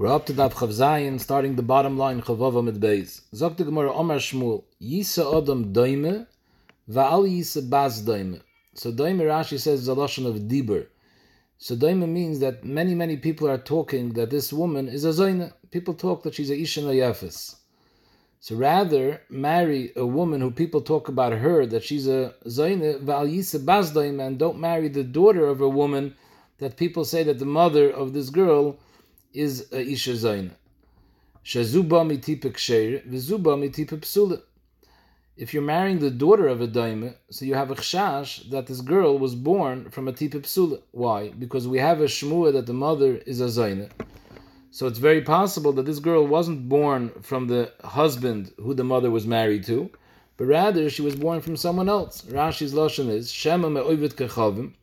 We're up to Daf Chav Zayin, starting the bottom line, Chavava mit Beis. Zog the Gemara Omar Shmuel, Yisa Adam Doime, Va'al Yisa Baz Doime. So Doime Rashi says a lotion of Dibur. So Doime means that many, many people are talking that this woman is a Zoyne. People talk that she's a Isha Yafis. So rather, marry a woman who people talk about her, that she's a Zoyne, Va'al Yisa Baz Doime, and don't marry the daughter of a woman that people say that the mother of this girl is a isha zaina. Shazuba mitipe ksher, vizuba mitipe psula. If you're marrying the daughter of a daime, so you have a chashash that this girl was born from a tipe psula. Why? Because we have a shmua that the mother is a zaina. So it's very possible that this girl wasn't born from the husband who the mother was married to, but rather she was born from someone else. Rashi's lashon is shema me'oivit kechavim,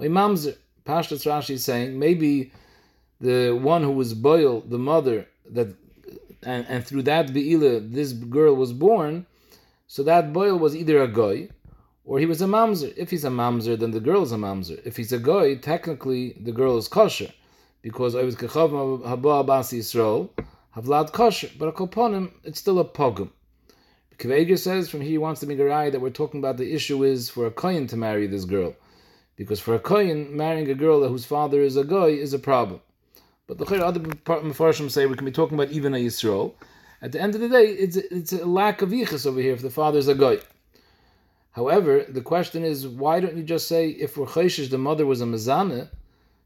oy mamzer. Pashtas Rashi is saying maybe the one who was boil, the mother that, and, and through that beila this girl was born, so that boil was either a goy or he was a mamzer. If he's a mamzer, then the girl is a mamzer. If he's a goy, technically the girl is kosher because I was kechav haba abas Yisrael havlad kosher, but a kolponim it's still a pogum. Kveger says from here he wants to make a eye that we're talking about the issue is for a kohen to marry this girl. Because for a kohen, marrying a girl whose father is a goy is a problem. But the other Mepharshim say we can be talking about even a Yisrael. At the end of the day, it's a, it's a lack of yichus over here if the father is a goy. However, the question is, why don't you just say if we're the mother was a mezana,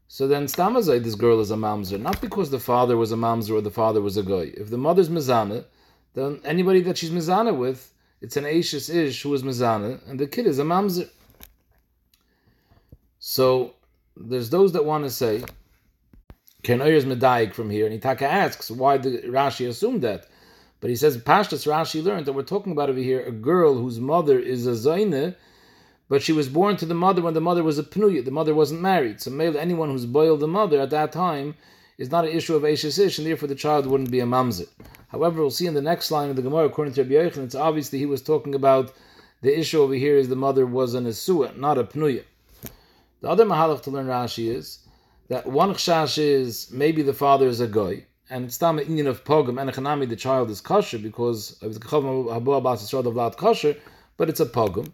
so then stamazay this girl is a mamzer, not because the father was a mamzer or the father was a goy. If the mother's mezana, then anybody that she's mezana with, it's an Ashes ish who is mezana, and the kid is a mamzer. So there's those that want to say Kenoyer is medayik from here, and Itaka asks why did Rashi assume that, but he says Pashtas Rashi learned that we're talking about over here a girl whose mother is a zaine, but she was born to the mother when the mother was a pnuya, the mother wasn't married. So maybe anyone who's boiled the mother at that time is not an issue of Ashes Ish, and therefore the child wouldn't be a mamzer. However, we'll see in the next line of the Gemara, according to Rabbi Yochanan, it's obviously he was talking about the issue over here is the mother was an Esua, not a pnuya. The other mahalach to learn Rashi is that one chash is maybe the father is a guy, and it's an Indian of pogum and chanami the child is kosher because of the habu abbas of vlad kosher, but it's a pogum,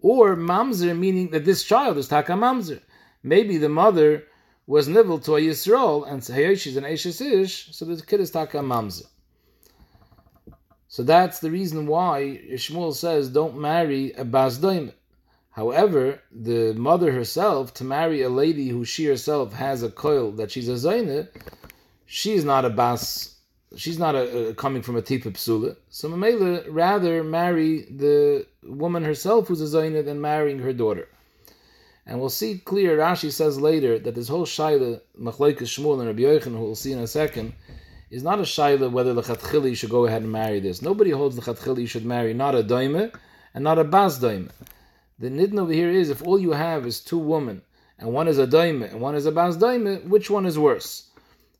or mamzer meaning that this child is taka mamzer. Maybe the mother was nivel to a yisrael and heyosh is an ashes ish, so the kid is taka mamzer. So that's the reason why Shmuel says don't marry a bas However, the mother herself, to marry a lady who she herself has a coil that she's a zaina, she is not a bas, she's not a, a coming from a tipa psula. So Mamela rather marry the woman herself who's a zaina than marrying her daughter. And we'll see clear, Rashi says later that this whole shaila, Machlaikas Shmuel and Rabbi Yochanan, who we'll see in a second, is not a shaila whether the Chatchili should go ahead and marry this. Nobody holds the Chatchili should marry not a daime and not a bas daime. The nidn over here is if all you have is two women, and one is a daime and one is a bas daime, which one is worse?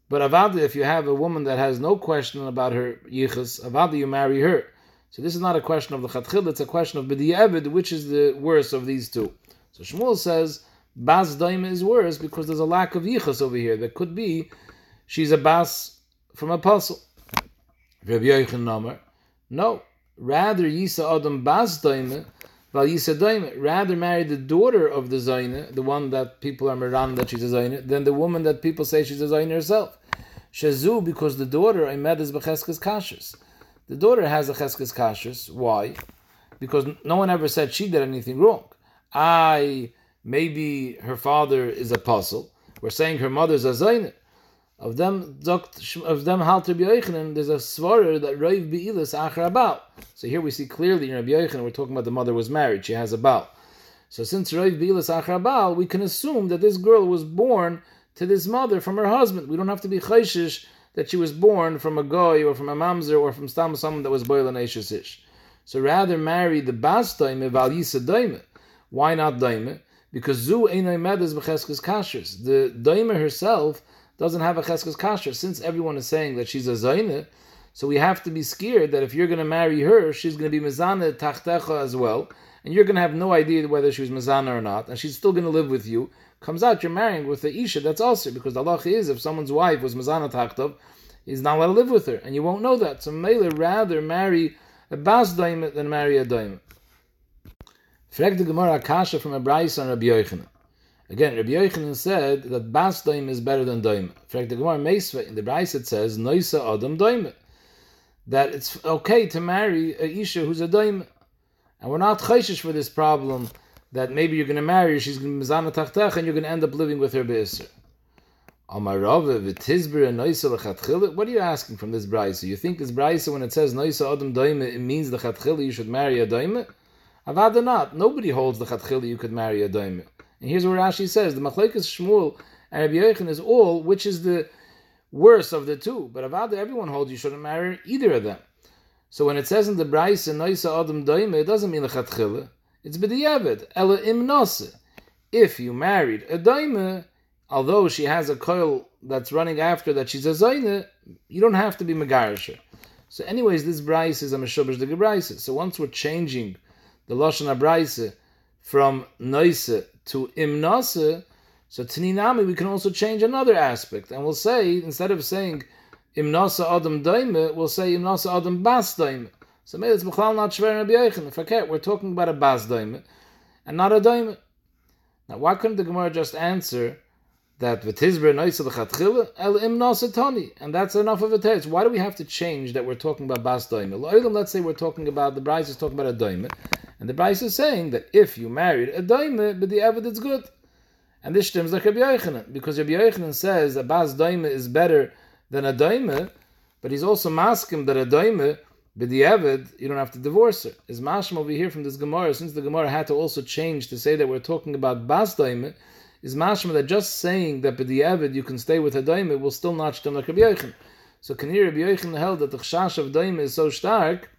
But avada, if you have a woman that has no question about her yichus, avada, you marry her. So this is not a question of the chatchil, it's a question of b'di'evid, which is the worst of these two. So Shmuel says, bas daime is worse because there's a lack of yichus over here. That could be, she's a bas from a puzzle. Yochanan No, rather yisa adam bas daime, rather marry the daughter of the Zaina, the one that people are Miran that she's a Zaina, than the woman that people say she's a Zaina herself. Shazu, because the daughter, Imed is Becheskes Kashas. The daughter has a Cheskes Kashas. Why? Because no one ever said she did anything wrong. I, maybe her father is a puzzle. We're saying her mother's a Zaina. Of them, of them halter Yochanan, there's a svarer that Rav Be'ilas Achar Abal. So here we see clearly in Rabbi Yochanan, we're talking about the mother was married, she has a Baal. So since Rav Be'ilas Achar Abal, we can assume that this girl was born to this mother from her husband. We don't have to be chayshish that she was born from a goy or from a mamzer or from stam someone that was boil and. So rather marry the bas daime val. Why not daime? Because zu einay medes b'cheskes kashrus. The daime herself doesn't have a cheskes kasher. Since everyone is saying that she's a zaina, so we have to be scared that if you're going to marry her, she's going to be mezana tachtecha as well, and you're going to have no idea whether she was mezana or not, and she's still going to live with you. Comes out you're marrying with the isha that's also because the Allah is if someone's wife was mezana tachtav, he's not allowed to live with her, and you won't know that. So Mele rather marry a bas daima than marry a daima. Frag the Gemara Akasha from a Bryce on Rabbi Yochanan. Again, Rabbi Yochanan said that bas daima is better than doim. In fact, the Gemara Meisva in the Bryce it says noisa adam daima that it's okay to marry a isha who's a daima, and we're not chayshish for this problem that maybe you're going to marry her, she's going to be tachtach, and you're going to end up living with her be'isr. What are you asking from this brisa? You think this brisa, when it says noisa adam daima, it means the chatchila you should marry a daima? Avada not. Nobody holds the chatchila you could marry a daima. And here's what Rashi says: the machlekes Shmuel and Rabbi Yochanan is all which is the worse of the two. But Avada, everyone holds you shouldn't marry either of them. So when it says in the brisa noisa adam daima, it doesn't mean the chatchila. It's b'diavad ela imnase. If you married a daima although she has a coil that's running after that she's a zayne, you don't have to be megarisher. So, anyways, this brayse is a meshubash the gebrayse. So once we're changing the lashon brayse from noise to imnase, so tininami we can also change another aspect, and we'll say instead of saying imnasa adam daime, we'll say imnasa adam bas daime. So maybe it's b'chlal not shver Rabbi If we're talking about a bas daime and not a daime. Now, why couldn't the Gemara just answer? That v'tizber noisa l'chatchila el im nasatani, and that's enough of a teretz. Why do we have to change that we're talking about bas doime? Let's say we're talking about the Bryce is talking about a doime, and the Bryce is saying that if you married a doime, but the evidence good, and this stems like Rabbi Yochanan because Rabbi Yochanan says a bas doime is better than a doime, but he's also masking that a doime. But the Evid, you don't have to divorce her. Is Mashma over here from this Gemara, since the Gemara had to also change to say that we're talking about Bas Daime, is mashma that just saying that b'di'evid you can stay with a daima will still not stem like Rabbi Yochanan. So Kanir Rabbi Yochanan held that the chash of daima is so stark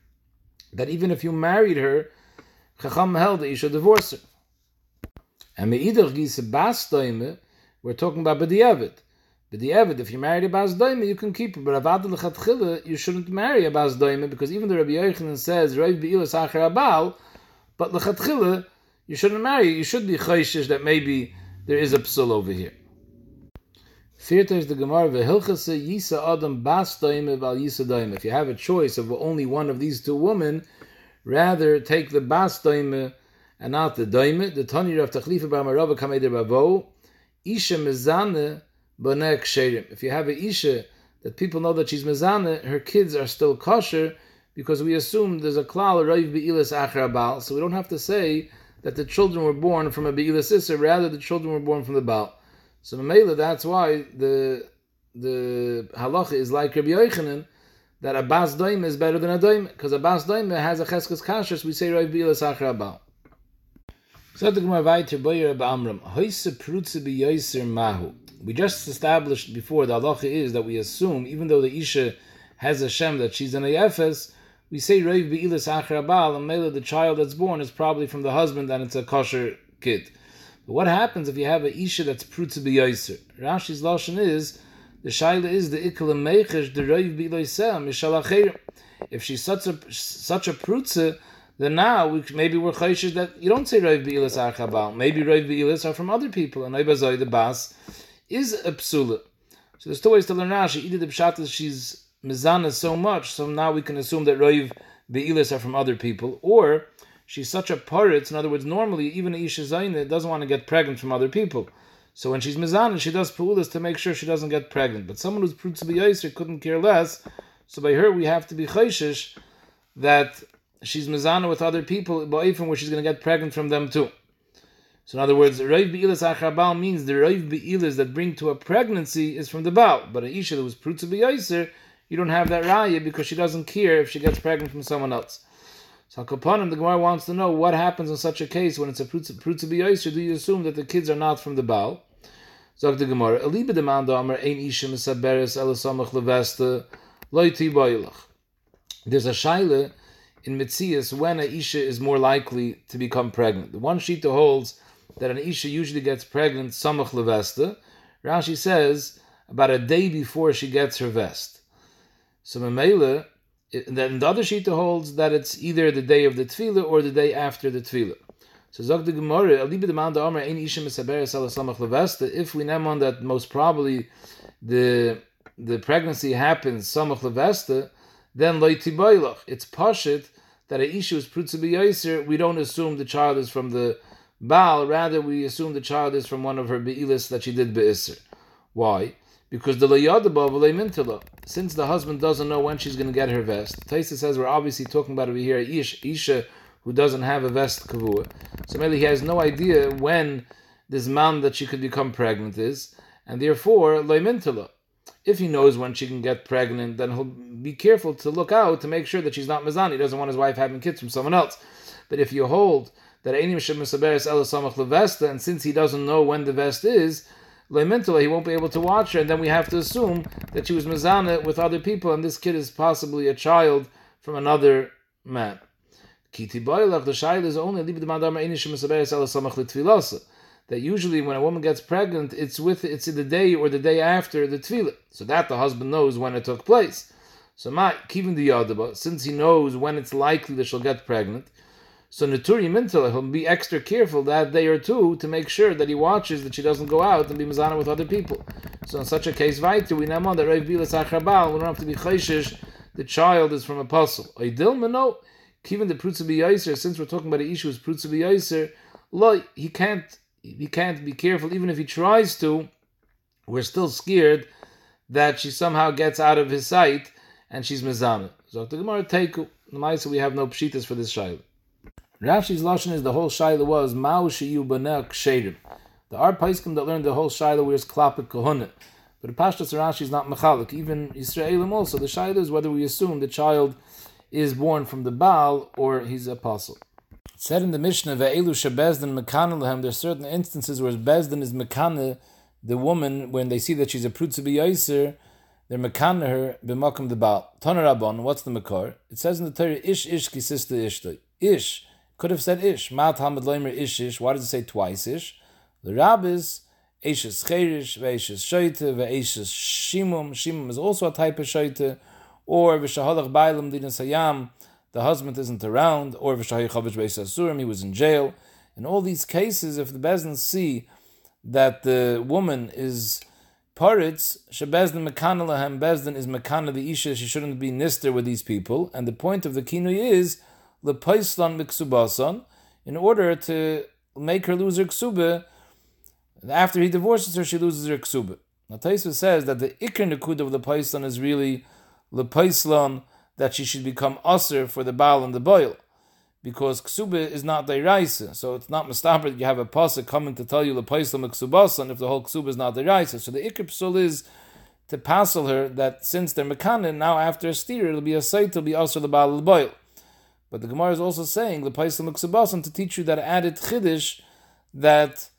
that even if you married her, Chacham held that you should divorce her. And me'idach gise bas daima, we're talking about b'di'evid. B'di'evid, if you married a bas daima, you can keep her. But avad l'chatchila, you shouldn't marry a bas daima because even the Rabbi Yochanan says, Rav be'ilas acher abal, but l'chatchila, you shouldn't marry. You should be chayshish that maybe there is a psul over here. The Gemara yisa adam bas yisa. If you have a choice of only one of these two women, rather take the bas and not the daime. The Tani Rav Tachlifa Bar Marava Kameder Bavo Isha mezane. If you have an isha that people know that she's mezane, her kids are still kosher because we assume there's a klal raiv be'ilas achra so we don't have to say that the children were born from a Be'ila Sisser, rather the children were born from the Baal. So Mamela, that's why the the halacha is like Rabbi Yochanan, that a bas daim is better than a daim, because a bas daim has a cheskes kashas, we say Rav Be'ila Sachra Baal. We just established before the halacha is that we assume, even though the Isha has a Shem that she's in a Yefes, we say Reiv Be'ilis Achrabal, and Mela, the child that's born is probably from the husband and it's a kosher kid. But what happens if you have a Isha that's prutz Be'yoser? Rashi's Lashon is, the Shaila is the Ikla Mechesh, the Reiv Be'iloiseh, Mishalacher. If she's such a, such a prutze, then now we, maybe we're chayshish that you don't say Reiv Be'ilis Achrabal. Maybe Reiv Be'ilis are from other people, and Eibazoi, the Bas, is a psula. So there's two ways to learn Rashi. Either the Pshat is she's mizana so much, so now we can assume that roiv be'ilis are from other people, or she's such a paritz. In other words, normally even a isha zayne doesn't want to get pregnant from other people. So when she's mizana, she does pu'ulas to make sure she doesn't get pregnant. But someone who's prutz b'yaser couldn't care less. So by her, we have to be chayshish that she's mizana with other people, but where she's going to get pregnant from them too. So in other words, Rav Be'ilas Achabal means the Rav Be'ilas that bring to a pregnancy is from the Baal. But a Isha that was Prutza B'Yaiser you don't have that raya because she doesn't care if she gets pregnant from someone else. So Kapanim, the Gemara wants to know what happens in such a case when it's a prutzabiyoser. Do you assume that the kids are not from the Baal? Zog the Gemara, Eliba demanda Amar ein isha misaberes elasamach levesta loiti boilach. There's a shaila in Mitzias when a isha is more likely to become pregnant. The one shita holds that an isha usually gets pregnant samach levesta. Rashi says about a day before she gets her vest. So Mamela, then the other Shita holds that it's either the day of the Tefillah or the day after the Tefillah. So Zog the Gemara, Aliba the Man Omer Ein Ishim Mesaber Salaslamach Levesta. If we name on that most probably the the pregnancy happens samach levesta, then loitiboilach. It's pashit that a issue is prutzabiyoser. We don't assume the child is from the Baal, rather we assume the child is from one of her be'ilis that she did be'isr. Why? Because the mintila. Since the husband doesn't know when she's going to get her vest, Taisa says we're obviously talking about over here ish, isha who doesn't have a vest kavua. So maybe he has no idea when this man that she could become pregnant is, and therefore mintila. If he knows when she can get pregnant, then he'll be careful to look out to make sure that she's not mizani. He doesn't want his wife having kids from someone else. But if you hold that and since he doesn't know when the vest is, Lementala, he won't be able to watch her, and then we have to assume that she was Mizana with other people, and this kid is possibly a child from another man. The is only that usually when a woman gets pregnant, it's with it's in the day or the day after the tefillah, so that the husband knows when it took place. So, my keeping the yadaba, since he knows when it's likely that she'll get pregnant, so Naturi Mintel, he'll be extra careful that day or two to make sure that he watches that she doesn't go out and be mazana with other people. So in such a case, Vaitu, we know that Rav Bilas Achabal, we don't have to be chayshish, the child is from a puzzle. Oidil Mano, given the Prutzabi since we're talking about the issue is Prutzabi Yaiser, lo, he can't, he can't be careful, even if he tries to, we're still scared that she somehow gets out of his sight and she's mezana. So the Gemara Teiku, we have no pshitas for this child. Rashi's lashon is the whole shaila was ma'u sheyu b'nei ksherim. The art paiskim that learned the whole shaila wears klapik kohuna. But the Pashtas Rashi is not mechalik. Even Israelim also. The shaila is whether we assume the child is born from the Baal or he's apostle. It said in the Mishnah, Ve'elu shebezdin mekana lehem, there are certain instances where bezdin is mekana, the woman, when they see that she's a prutzabi yaiser, they're mekana her b'makam the Baal. Tanarabon, what's the makar? It says in the Torah, ish ish kisista ishtoi. Ish could have said ish. Ma Talmud Leimer ish ish. Why does it say twice ish? The rabbis, Eishes Cherish, Veishes Shoite, Veishes Shimum. Shimum is also a type of Shoite. Or Vishahalach Bailam Din Sayam, the husband isn't around. Or Vishahay Chavish Beis Asurim, he was in jail. In all these cases, if the Bezdin see that the woman is Paritz, Shebezdin Mekana Lahem, Bezdin is Mekana the Isha, she shouldn't be nister with these people. And the point of the kinui is lepaislan miksubasan, in order to make her lose her ksube. After he divorces her, she loses her ksube. Now Taisa says that the ikr nekud of the paislan is really lepaislan that she should become usher for the baal and the boil. Because ksube is not deraisa, so it's not mustafa that you have a pasuk coming to tell you lepaislan miksubasan if the whole ksube is not deraisa. So the ikr psul is to passel her that since they're mekanin, now after a steer, it'll be a site, it'll be usher the baal boil. But the Gemara is also saying the Paisam Uksabasan to teach you that added chiddush that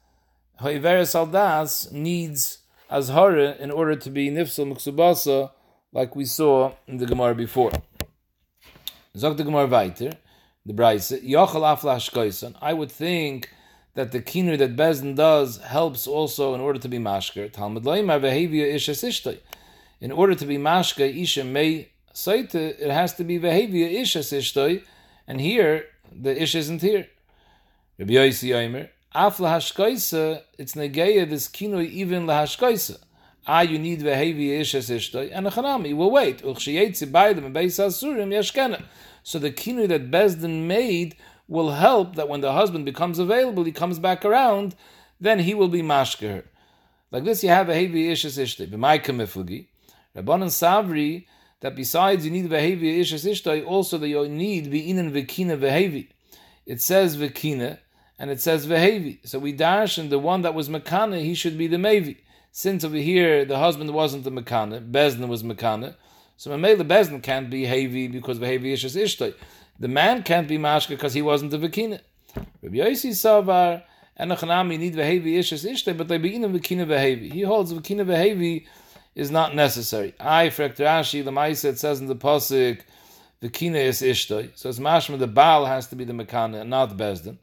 Hoiveres Aldas needs Azhara in order to be Nifsal Muksubasa, like we saw in the Gemara before. Zog the Gemara weiter, the Braise, Yochel Afla I would think that the kinu that Bezdin does helps also in order to be mashker. Talmud Loimar Vehevia Isha Sishtoi. In order to be mashka, Isha may Saita, it has to be Vehevia Isha Sishtoi, and here, the ish isn't here. Rabbi Yosi Yomer, Af lahashkoisa, it's negeya this kinoi even lahashkoisa. Ah, you need vehevi ish as ishtoi, and a chanami, will wait. Uchshiyetzi baidim and beis asurim yashkena. So the kinoi that Bezdin made will help that when the husband becomes available, he comes back around, then he will be mashker. Like this, you have a heavy ish as ishtoi. B'mai kamiflugi. Rabbanan Savri, that besides you need the behavior ishes ishtai, also that you need be'inan v'kina behavi. It says v'kina and it says vehevi. So we dash and the one that was makana, he should be the mevi. Since over here the husband wasn't the makana, Bezna was makana, so Mamela Bezna can't be heavy because vehevi ishes ishtai. The man can't be mashka because he wasn't the v'kina. Rabbi Yosi Savar and Achanami need vehevi ishes ishtai, but they be'inan v'kina vehevi. He holds v'kina vehevi is not necessary. I Rashi the Maisa it says in the pasuk the kina is ishtoi. So it's mashma the Baal has to be the mekana not Bezdin.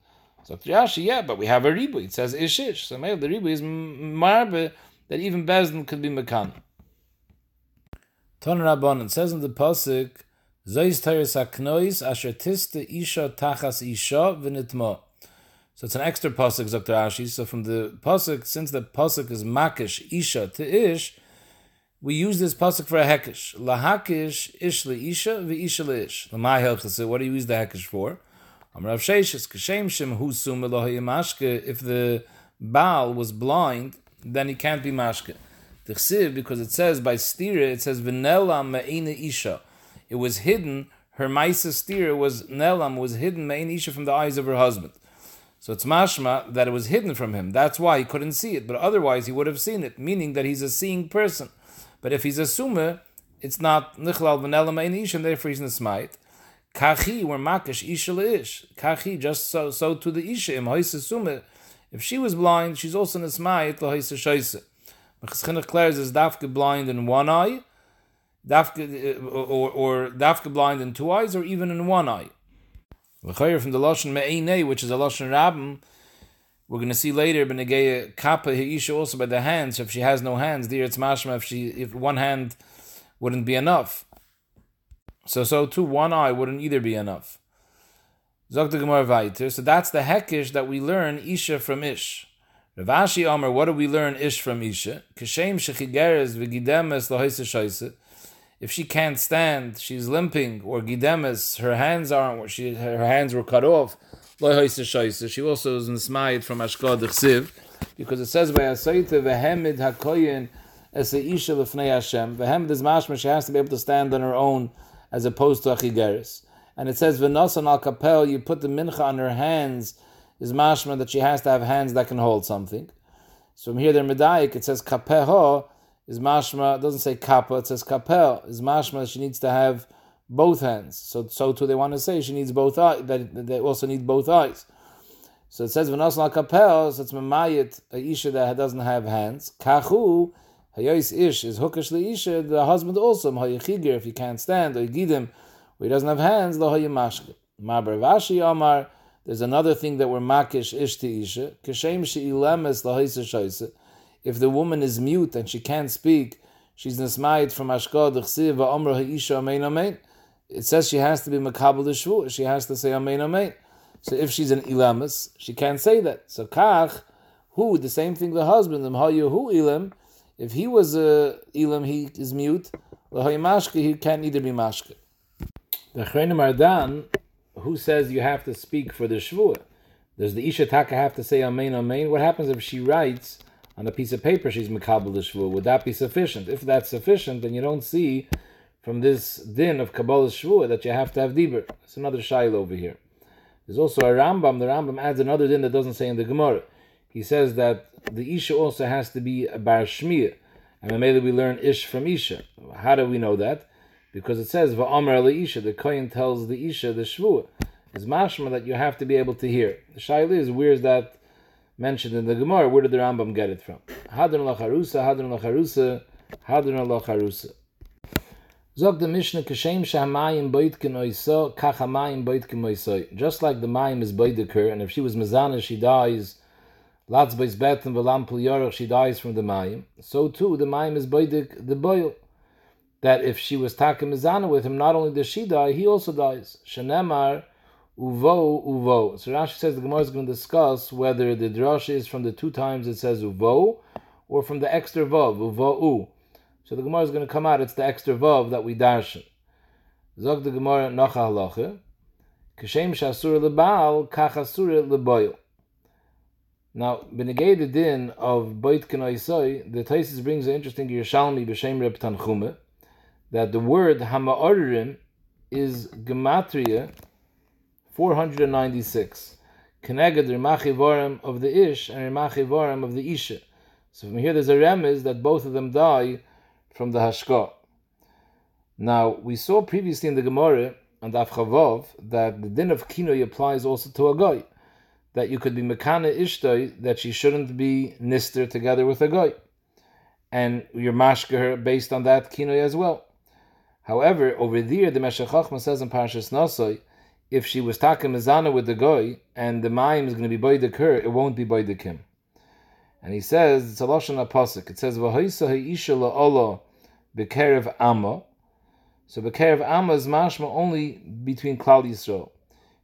So Rashi, yeah, but we have a ribu. It says ish ish. So maybe the ribu is marbe that even Bezdin could be mekana. Ton Rabban it says in the pasuk Zois Teres Aknois Asher Tiste Isha Tachas Isha V'nitma. So it's an extra pasuk, Dr. Rashi. So from the pasuk, since the pasuk is makish isha to ish, we use this pasuk for a hekish. Lahakish ish leisha veisha leish. Lamai helps us. What do you use the hekish for? Amrav shem husum If the Baal was blind, then he can't be mashke. Tichsiv because it says by stira it says v'nelam me'ina isha. It was hidden. Her ma'isa stira was nelam was hidden me'ina isha from the eyes of her husband. So it's mashma that it was hidden from him. That's why he couldn't see it. But otherwise he would have seen it, meaning that he's a seeing person. But if he's a sumah, it's not nichlal v'nelam ein ish, and therefore he's smite. Kachi, where makish isha ish. Kachi, just so so to the isha im hoisa sumah. If she was blind, she's also nesmayit lahoisa shoyse. Mechzchinuch declares is dafke blind in one eye, dafke, uh, or, or dafke blind in two eyes, or even in one eye. From the lashon me'einei, which is a lashon rabbim, we're going to see later, Benegeya Kappa Heisha also by the hands. If she has no hands, dear it's mashma. If she, if one hand wouldn't be enough, so so too one eye wouldn't either be enough. Zok Gemara. So that's the hekish that we learn Isha from Ish. Ravashi Amar, what do we learn Ish from Isha? Kashem shechigeres v'gidemes shoyse. If she can't stand, she's limping, or gidemes, her hands aren't, she, her hands were cut off. She also is inspired from Ashkod Chsiv, because it says by Asaita vehemid hakoyin as a isha lefnei Hashem. Vehemid is mashma; she has to be able to stand on her own, as opposed to achigeris. And it says v'nosan al kapel. You put the mincha on her hands is mashma that she has to have hands that can hold something. So from here, there medayik it says kapeho is mashma. It doesn't say kappa. It says kapel is mashma. She needs to have both hands. So so too they want to say she needs both eyes. That they also need both eyes. So it says v'nos la kapel. So it's mamayit a isha that doesn't have hands. Kachu hayos ish is hookish isha. The husband also hayichigir if he can't stand or yigidim or he doesn't have hands lo hayimashke. Maber vashi amar. There's another thing that we're makish ish to isha. Kashem she'ilemes la If the woman is mute and she can't speak, she's nismayit from ashkod chsiv va'omra ha'isha amein amein it says she has to be makabel shvu. She has to say amen amen. So if she's an ilamis, she can't say that. So kach, who the same thing the husband, who ilam, if he was a ilam, he is mute. Well, he can't either be mashke. The Chrenim Ardan, who says you have to speak for the shvu? Does the isha taka have to say amen amen? What happens if she writes on a piece of paper she's makabel shvu? Would that be sufficient? If that's sufficient, then you don't see from this din of Kabbalah Shvuah that you have to have Dibur. It's another shail over here. There's also a Rambam. The Rambam adds another din that doesn't say in the Gemara. He says that the Isha also has to be a Bar Shmir. And maybe we learn Ish from Isha. How do we know that? Because it says, Va'amar Isha, the Kohen tells the Isha, the Shvuah. It's mashma that you have to be able to hear. The shail is, where is that mentioned in the Gemara? Where did the Rambam get it from? Hadron lacharusa, hadron lacharusa, hadron lacharusa. Zog the Mishnah kashem shamayim boitkin oiso kach hamayim boitkin. Just like the mayim is boidiker, and if she was mezana, she dies. Latz bois beten v'lam pul she dies from the mayim. So too, the mayim is boidik the boil. That if she was takim mezana with him, not only does she die, he also dies. Shenemar uvo uvo. So Rashi says the Gemara is going to discuss whether the drash is from the two times it says uvo, or from the extra vav uvo u. So the Gemara is going to come out, it's the extra vav that we darshan. Zog the Gemara nocha halacha, kashem shasur lebal, kach leboil. Now, benegay the din of boit kenoisoi, the Taisis brings an interesting Yerushalmi b'shem Reb Tanchume, that the word hama'orim is gematria 496. Keneged Rimachi of the Ish and Rimachi of the Isha. So from here there's a remez that both of them die from the Hashka. Now, we saw previously in the Gemara and Afchavov that the din of Kinoi applies also to a Goy, That you could be Mekana Ishtoi, that she shouldn't be Nister together with a Goy. And you're mashka her based on that Kinoi as well. However, over there, the Meshech says in Parashas Nasoi, if she was mezana with the goy and the ma'im is going to be boidik her, it won't be boidik him. And he says it's a lashon apasik. It says v'hoisa ha'isha la'olah Bekerev Amma. So Bekerev Amma is mashma only between Klal Yisrael.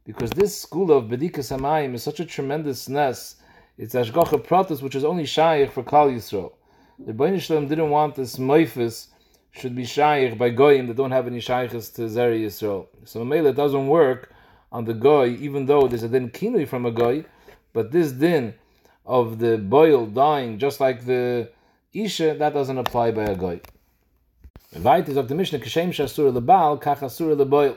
Because this school of Bedikas Hamayim is such a tremendous ness, it's Ashgacha Pratis, which is only Shaykh for Klal Yisrael. The Ribono Shel Olam didn't want this moifis should be shaykh by goyim that don't have any shaykhs to Zeri Yisrael. So Mamela doesn't work on the goy, even though there's a din kinui from a goy, but this din of the boil dying, just like the isha, that doesn't apply by a goy. Is of the Mishnah, Kashem Shasur Lebal, Kach Asur Leboil.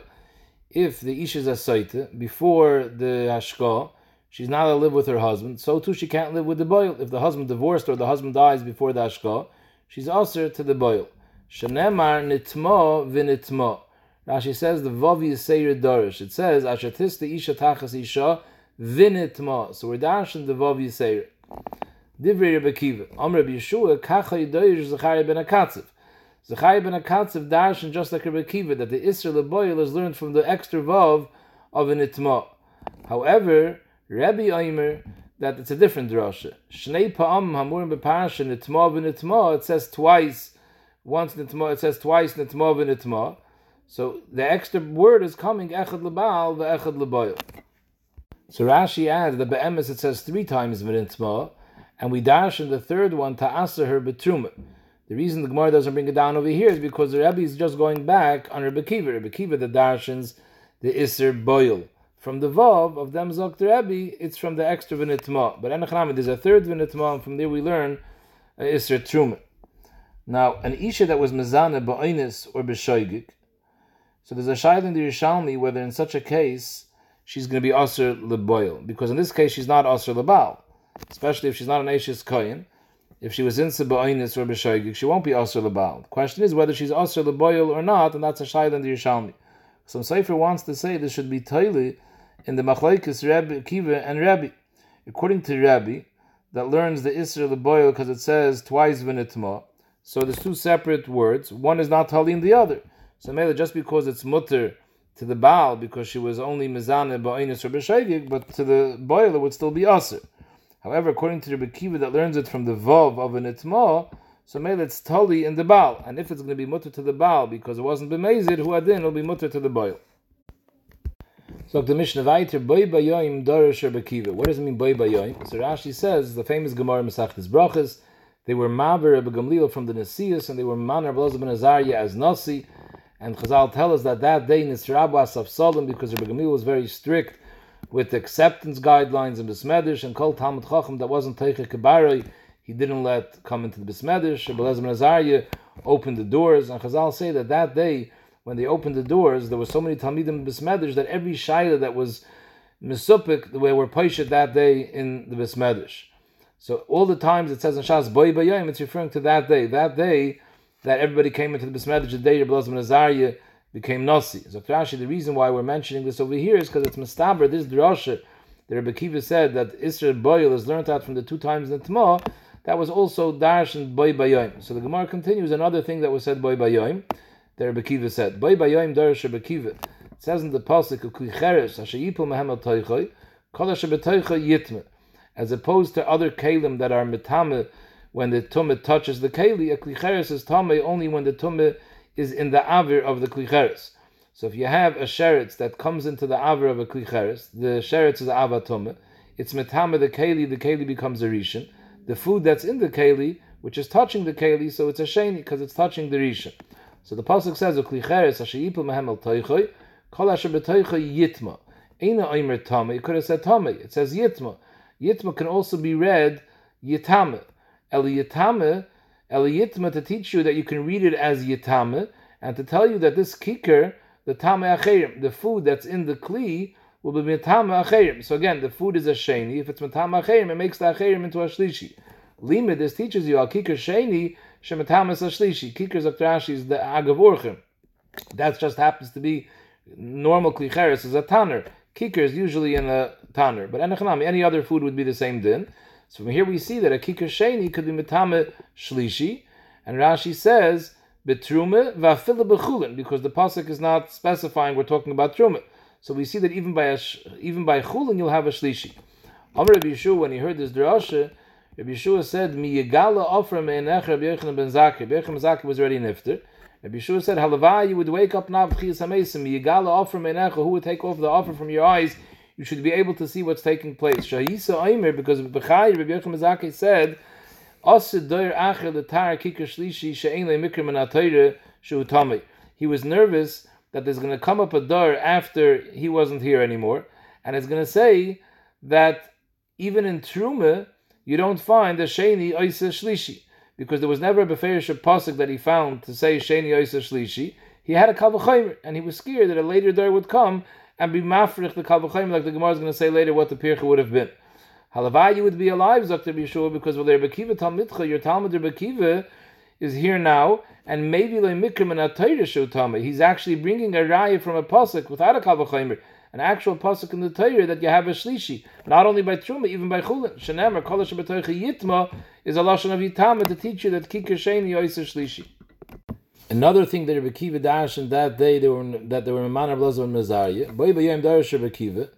If the isha is a saita, before the hashka, she's not allowed to live with her husband, so too she can't live with the boil. If the husband divorced or the husband dies before the hashka, she's also to the boil. Shenemar nitmo v'nitmo. Rashi says the vav is seir dorish. It says ashatis the isha tachas isha v'nitmo. So we're dashing the vav yiseir. Divrei Rebbe Kiva. Om Rebbe Yeshua kacha yidoyish Zechariah ben Akatziv. Zechariah ben Akatziv darshan just like Rebbe Kiva that the Isra Leboil is learned from the extra vav of an itma. However, Rebbe Oimer that it's a different drasha. Shnei pa'am hamurim b'parasha nitma v'nitma. It says twice. Once nitma. It says twice nitma v'nitma. So the extra word is coming echad lebal ve'echad leboil. So Rashi adds the be'emes it says three times v'nitma, and we dash in the third one ta'asa her betruma. The reason the Gemara doesn't bring it down over here is because the Rebbe is just going back on Rebbe Kiva. Rebbe Kiva the darshans the iser boil. From the vav of them zok the Rebbe, it's from the extra v'nitma. But enachnami, there's a third v'nitma, and from there we learn uh, truma. Now, an isha that was mezana ba'oinis or b'shoigik, so there's a shayla in the Yerushalmi whether in such a case she's going to be aser leboil, because in this case she's not aser lebal, especially if she's not an Ashes kohen. If she was in ba'oinis or b'shoigik, she won't be aser lebal. The question is whether she's aser leboil or not, and that's a shayla in the Yerushalmi. Some Sefer wants to say this should be toili in the machlekes Rebbe Kiva and Rebbe. According to Rebbe, that learns the Isra leboil because it says twice v'nitma. So there's two separate words. One is not tali in the other. So maybe just because it's mutter to the Baal because she was only mizane ba'inus or b'shegig, but to the boil it would still be aser. However, according to Rebbe Kiva that learns it from the vav of an itma, so maybe it's tali in the Baal. And if it's going to be mutter to the Baal because it wasn't b'mezid, who adin will be mutter to the boil. So the Mishnah weiter, boy bayoim dorish Rebbe Kiva. What does it mean boy bayoim? So Rashi says the famous Gemara Masachtes Brachas. They were Rebbe Gamliel from the Nesius, and they were Manar Elazar ben Azariah as Nasi. And Chazal tell us that that day Nisrabas of Solom, because Rebbe Gamliel was very strict with acceptance guidelines in Bismedish, and Kol Talmud Chacham that wasn't Teiche Kebaroi, he didn't let come into the Elazar ben Azariah opened the doors, and Chazal say that that day, when they opened the doors, there were so many Talmidim Bismedish that every Shaila that was Misupik, the way we're that day in the Bismedish. So all the times it says in Shas Boy Bayayim, it's referring to that day. That day that everybody came into the Bismedish, the day Rebbe ben Azariah became Nasi. So Rashi, the reason why we're mentioning this over here is because it's Mustaber, this drasha that Rebbe Kiva said that Israel Boyle is learned out from the two times in the Tma, that was also Dash and Boy Bayayim. So the Gemara continues another thing that was said Boy Bayayim, that Rebbe Kiva said. Boy Bayayim Darish Rebbe Kiva. It says in the Pasuk of Klicheres, Hashayipul Mehem Toichoy, Kol Hashabetoichoy Yitmeh as opposed to other kalim that are mitame when the tumah touches the keli, a klicheres is tumah only when the tumah is in the avir of the klicheres. So if you have a sheretz that comes into the avir of a klicheres, the sheretz is ava tumah, it's mitame the keli, the keli becomes a rishon. The food that's in the keli, which is touching the keli, so it's a sheni because it's touching the rishon. So the pasuk says, "Uklicheres asheyipu mehem el toichoy, kol asher betoichoy yitma." Eina oimer tame. It could have said tame. It says yitma. Yitma can also be read Yitame. El Yitame, El Yitma to teach you that you can read it as Yitame, and to tell you that this kicker, the Tame Acherim, the food that's in the Kli, will be Mitame Acherim. So again, the food is a Sheni. If it's Mitame Acherim, it makes the Acherim into a Shlishi. Limit, this teaches you, Al Kicker Sheni, Shemitame is a Shlishi. Kicker Zaktrashi is the Agav Orchim. That just happens to be normal Klicheres is a Tanner. Kicker is usually in a tanner, but any other food would be the same din. So here we see that a kicker sheni could be metame shlishi, and Rashi says betrume va'afila bechulin because the pasuk is not specifying we're talking about trume. So we see that even by a, even by chulin you'll have a shlishi. Amr Rabbi Yeshua when he heard this drasha, Rabbi Yeshua said mi yegala offer me'enech Rabbi Yochanan ben Zakkai. Rabbi Yochanan ben Zakkai was already nifter. Rabbi Yeshua said, Halavai, you would wake up now, Yigala offer menecha, who would take off the offer from your eyes, you should be able to see what's taking place. Shahisa Aimer, because Bechai, Rabbi Yochanan Zakkai said. He was nervous that there's going to come up a door after he wasn't here anymore, and it's going to say that even in Truma, you don't find the Sheni Oisa Shlishi, because there was never a Beferish Pasuk that he found to say Sheni Oisa Shlishi. He had a Kavachomer, and he was scared that a later door would come and be mafrich the Kavachomer, like the Gemara is going to say later what the Pircha would have been. Halavai, you would be alive, Zakter Yeshua, because with Rebbe Kiva Talmidcha, your Talmud Rebbe Kiva is here now, and maybe le mikrim and atayra He's actually bringing a raya from a pasuk without a kavachimer, an actual pasuk in the Torah that you have a shlishi, not only by truma, even by chulin. Shenemer kolash yitma is a lashon of yitama to teach you that kikar sheni yoyser shlishi. Another thing that Rebbe Kiva in that day they were that they were Manar Blazer and Kiva.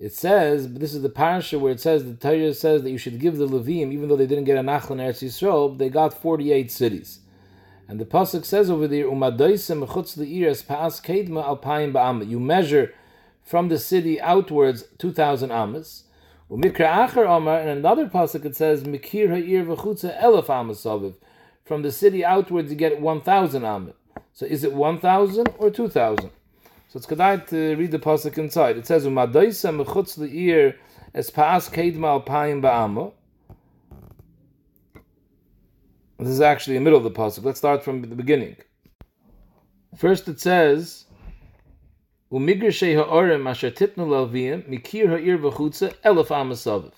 It says, but this is the parasha where it says the Torah says that you should give the Levim, even though they didn't get a Nachlan Eretz Yisrael, they got forty-eight cities. And the pasuk says over there, "Umadoisem mechutz leiras paas kedma alpayim ba'amet." You measure from the city outwards two thousand amas. Umikra acher amar, and another pasuk it says, "Mikir ha'ir v'chutza elef amas aviv." From the city outwards, you get one thousand amet. So is it one thousand or two thousand? So it's good to read the pasuk inside. It says, "Umadoisem mechutz leir es paas kedma alpayim ba'amet." This is actually the middle of the pasuk. Let's start from the beginning. First, it says, "Umigrshe ha'orim asher titnu lalviyim mikir ha'ir v'chutza elef amasaviv."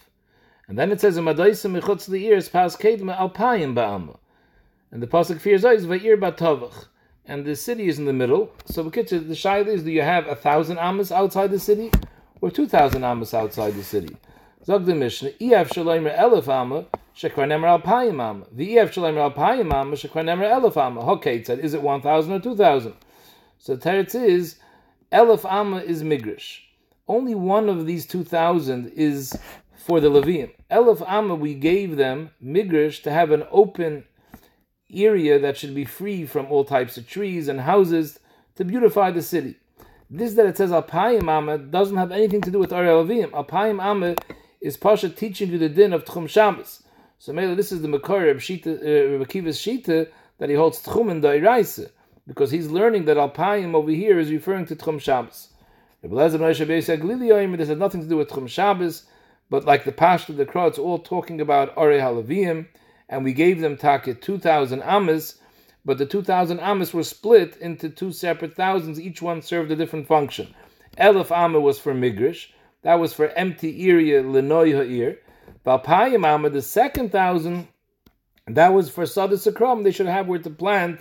And then it says, "Umadaisim mechutz li'ir pas kedma alpayim ba'ama." And the pasuk fears oh, is va'ir batavach. And the city is in the middle. So the shaila is: Do you have a thousand amas outside the city, or two thousand amas outside the city? Zog the Mishnah, "Iav shalaymer elef amma." Shekvar Nemer Alpayim The Ef Shalem Alpayim Am, Shekvar Nemer Elef Am. Okay, it said, is it 1,000 or 2,000? So the Teretz is, Elef Amma is Migrish. Only one of these 2,000 is for the Levium. Elef Amma, we gave them Migrish to have an open area that should be free from all types of trees and houses to beautify the city. This that it says Alpayim Amma doesn't have anything to do with Ari Levim. Alpayim is Pasha teaching you the din of Tchum Shabbos. So maybe this is the Makar of Shita, uh, Shita that he holds Tchum and Dairaisa, because he's learning that Alpayim over here is referring to Tchum Shabbos. This has nothing to do with Tchum Shabbos, but like the Pashto the Krah, it's all talking about Are Halavim, and we gave them Taket 2,000 Amas, but the 2,000 Amas were split into two separate thousands, each one served a different function. Elif Amma was for Migrish, that was for empty area, Lenoy Ha'ir, Valpayim the second thousand, that was for Sadis Akram. They should have where to plant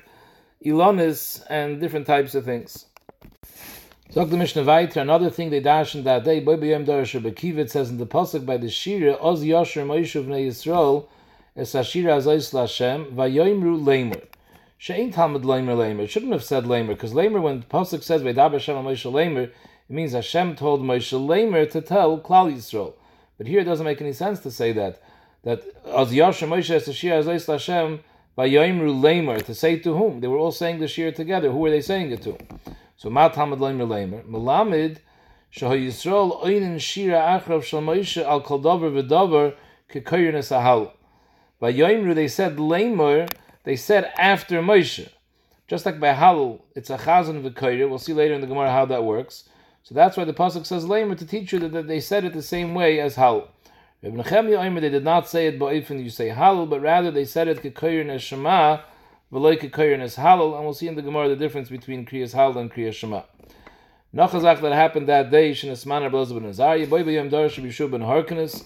Ilonis and different types of things. Talk the Mishnah Vaitra, another thing they dash in that day, Boy B'yem Darash Bekivit says in the Pasuk by the Shira, Oz Yosher Moshe Vnei Yisrael, Es Hashira Azayis Lashem, Vayoimru Lamer. She'ain Talmud Lamer Lamer. Shouldn't have said Lamer, because Lamer, when the Pasuk says Vaydaber Hashem Moshe Lamer, it means Hashem told Moshe Lamer to tell Klal Yisrael. But here it doesn't make any sense to say that that as Yashem Moshe as Shir Azais Hashem by Yoimru Lamer to say to whom they were all saying the Shir together. Who were they saying it to? So Ma Talmud Lamer Lamer Malamid Shah Yisrael Oinin Shira Achrav Shal Moshe Al Kol Davar V'Davar Kekoyin Esahal. By Yoimru they said Lamer. They said after Moshe. Just like by Halul, it's a chazan v'koyer. We'll see later in the Gemara how that works. So that's why the pasuk says lamer to teach you that, they said it the same way as hal. Ibn Nechemia they did not say it ba'ifin you say halal, but rather they said it kekayir neshama v'loy kekayir nes halal, and we'll see in the Gemara the difference between kriyas halal and kriyas shema. Nachazak that happened that day, Shinesman Rabbi ben Azariah, Boy Bayam Darash Bishub ben Harkanis,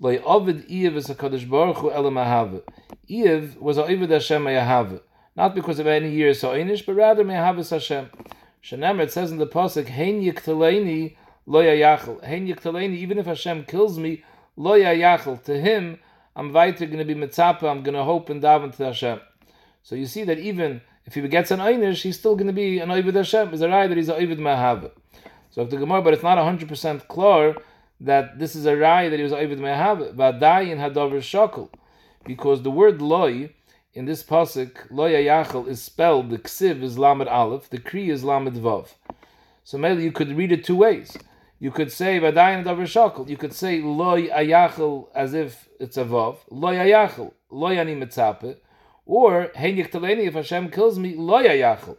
Lay Ovid Iev is a Kaddish Baruch Hu Elam Ahav. Iev was a Ovid Hashem Yahav, not because of any years so Einish, but rather Mehavis Hashem. Shenemer, it says in the pasuk, "Hein lo yachal." Hein yiktaleni, even if Hashem kills me, lo yachal. To Him, I'm weiter going to be mitzapa. I'm going to hope and daven to Hashem. So you see that even if he gets an einish, he's still going to be an oivid Hashem. Is a right that he's an oivid mahav. So if the Gemara, but it's not hundred percent clear that this is a rai that he was oivid mahav. Vadayin hadavar shakul, because the word loy in this pasuk, loya yachal is spelled, the ksiv is lamed aleph, the kri is lamed vav. So maybe you could read it two ways. You could say vadayin davar shakal. You could say loy ayachal as if it's a vav, lo yayachel, lo yani mitzape, or hein yiktaleni, if Hashem kills me, lo yayachel,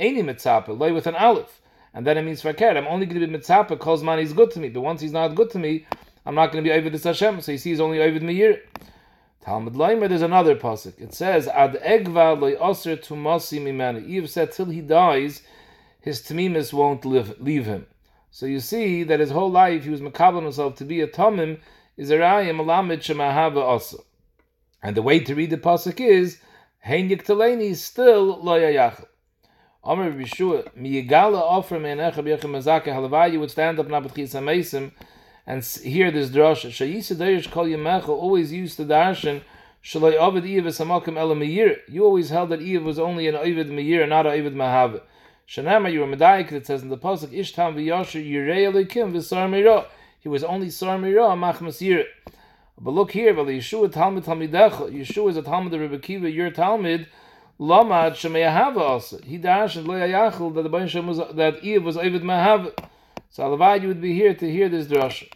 any mitzape, lo with an aleph. And then it means fakir. I'm only going to be mitzape, because man is good to me, but once he's not good to me, I'm not going to be over this Hashem. So you see, he's only over meir. Talmud Leimer, there's another pasuk. It says, Ad egva osir tumasi mimani. Iyov said, till he dies, his tamimis won't live, leave him. So you see that his whole life he was makabel himself to be a tamim is a rayim alamid shemahava asa. And the way to read the pasuk is hein yiktaleni still lo yayachel. Amr Bishua miyigala offer me'anecha b'yachem mazake halavai. You would stand up nabetchis hamesim and hear this drasha. Shayisa deish kol yemecha always used to darshan shaloi ovid Iyov samakim ela meir. You always held that Iyov was only an ovid meir, not an ovid mahava. Shanama, you were medayik. It says in the pasuk, Ishtam v'yasher yirei elikim v'sar meira. He was only sar meira machmas yir. But look here, Yeshua Talmud Talmidecha. Yeshua is a Talmud of Rebbe Kiva. Your Talmud Lamad Shemeyahava also. He dashed and Loyayachel that the Bain was that Iyov was Ovid Mahav. So Alavai, you would be here to hear this drasha.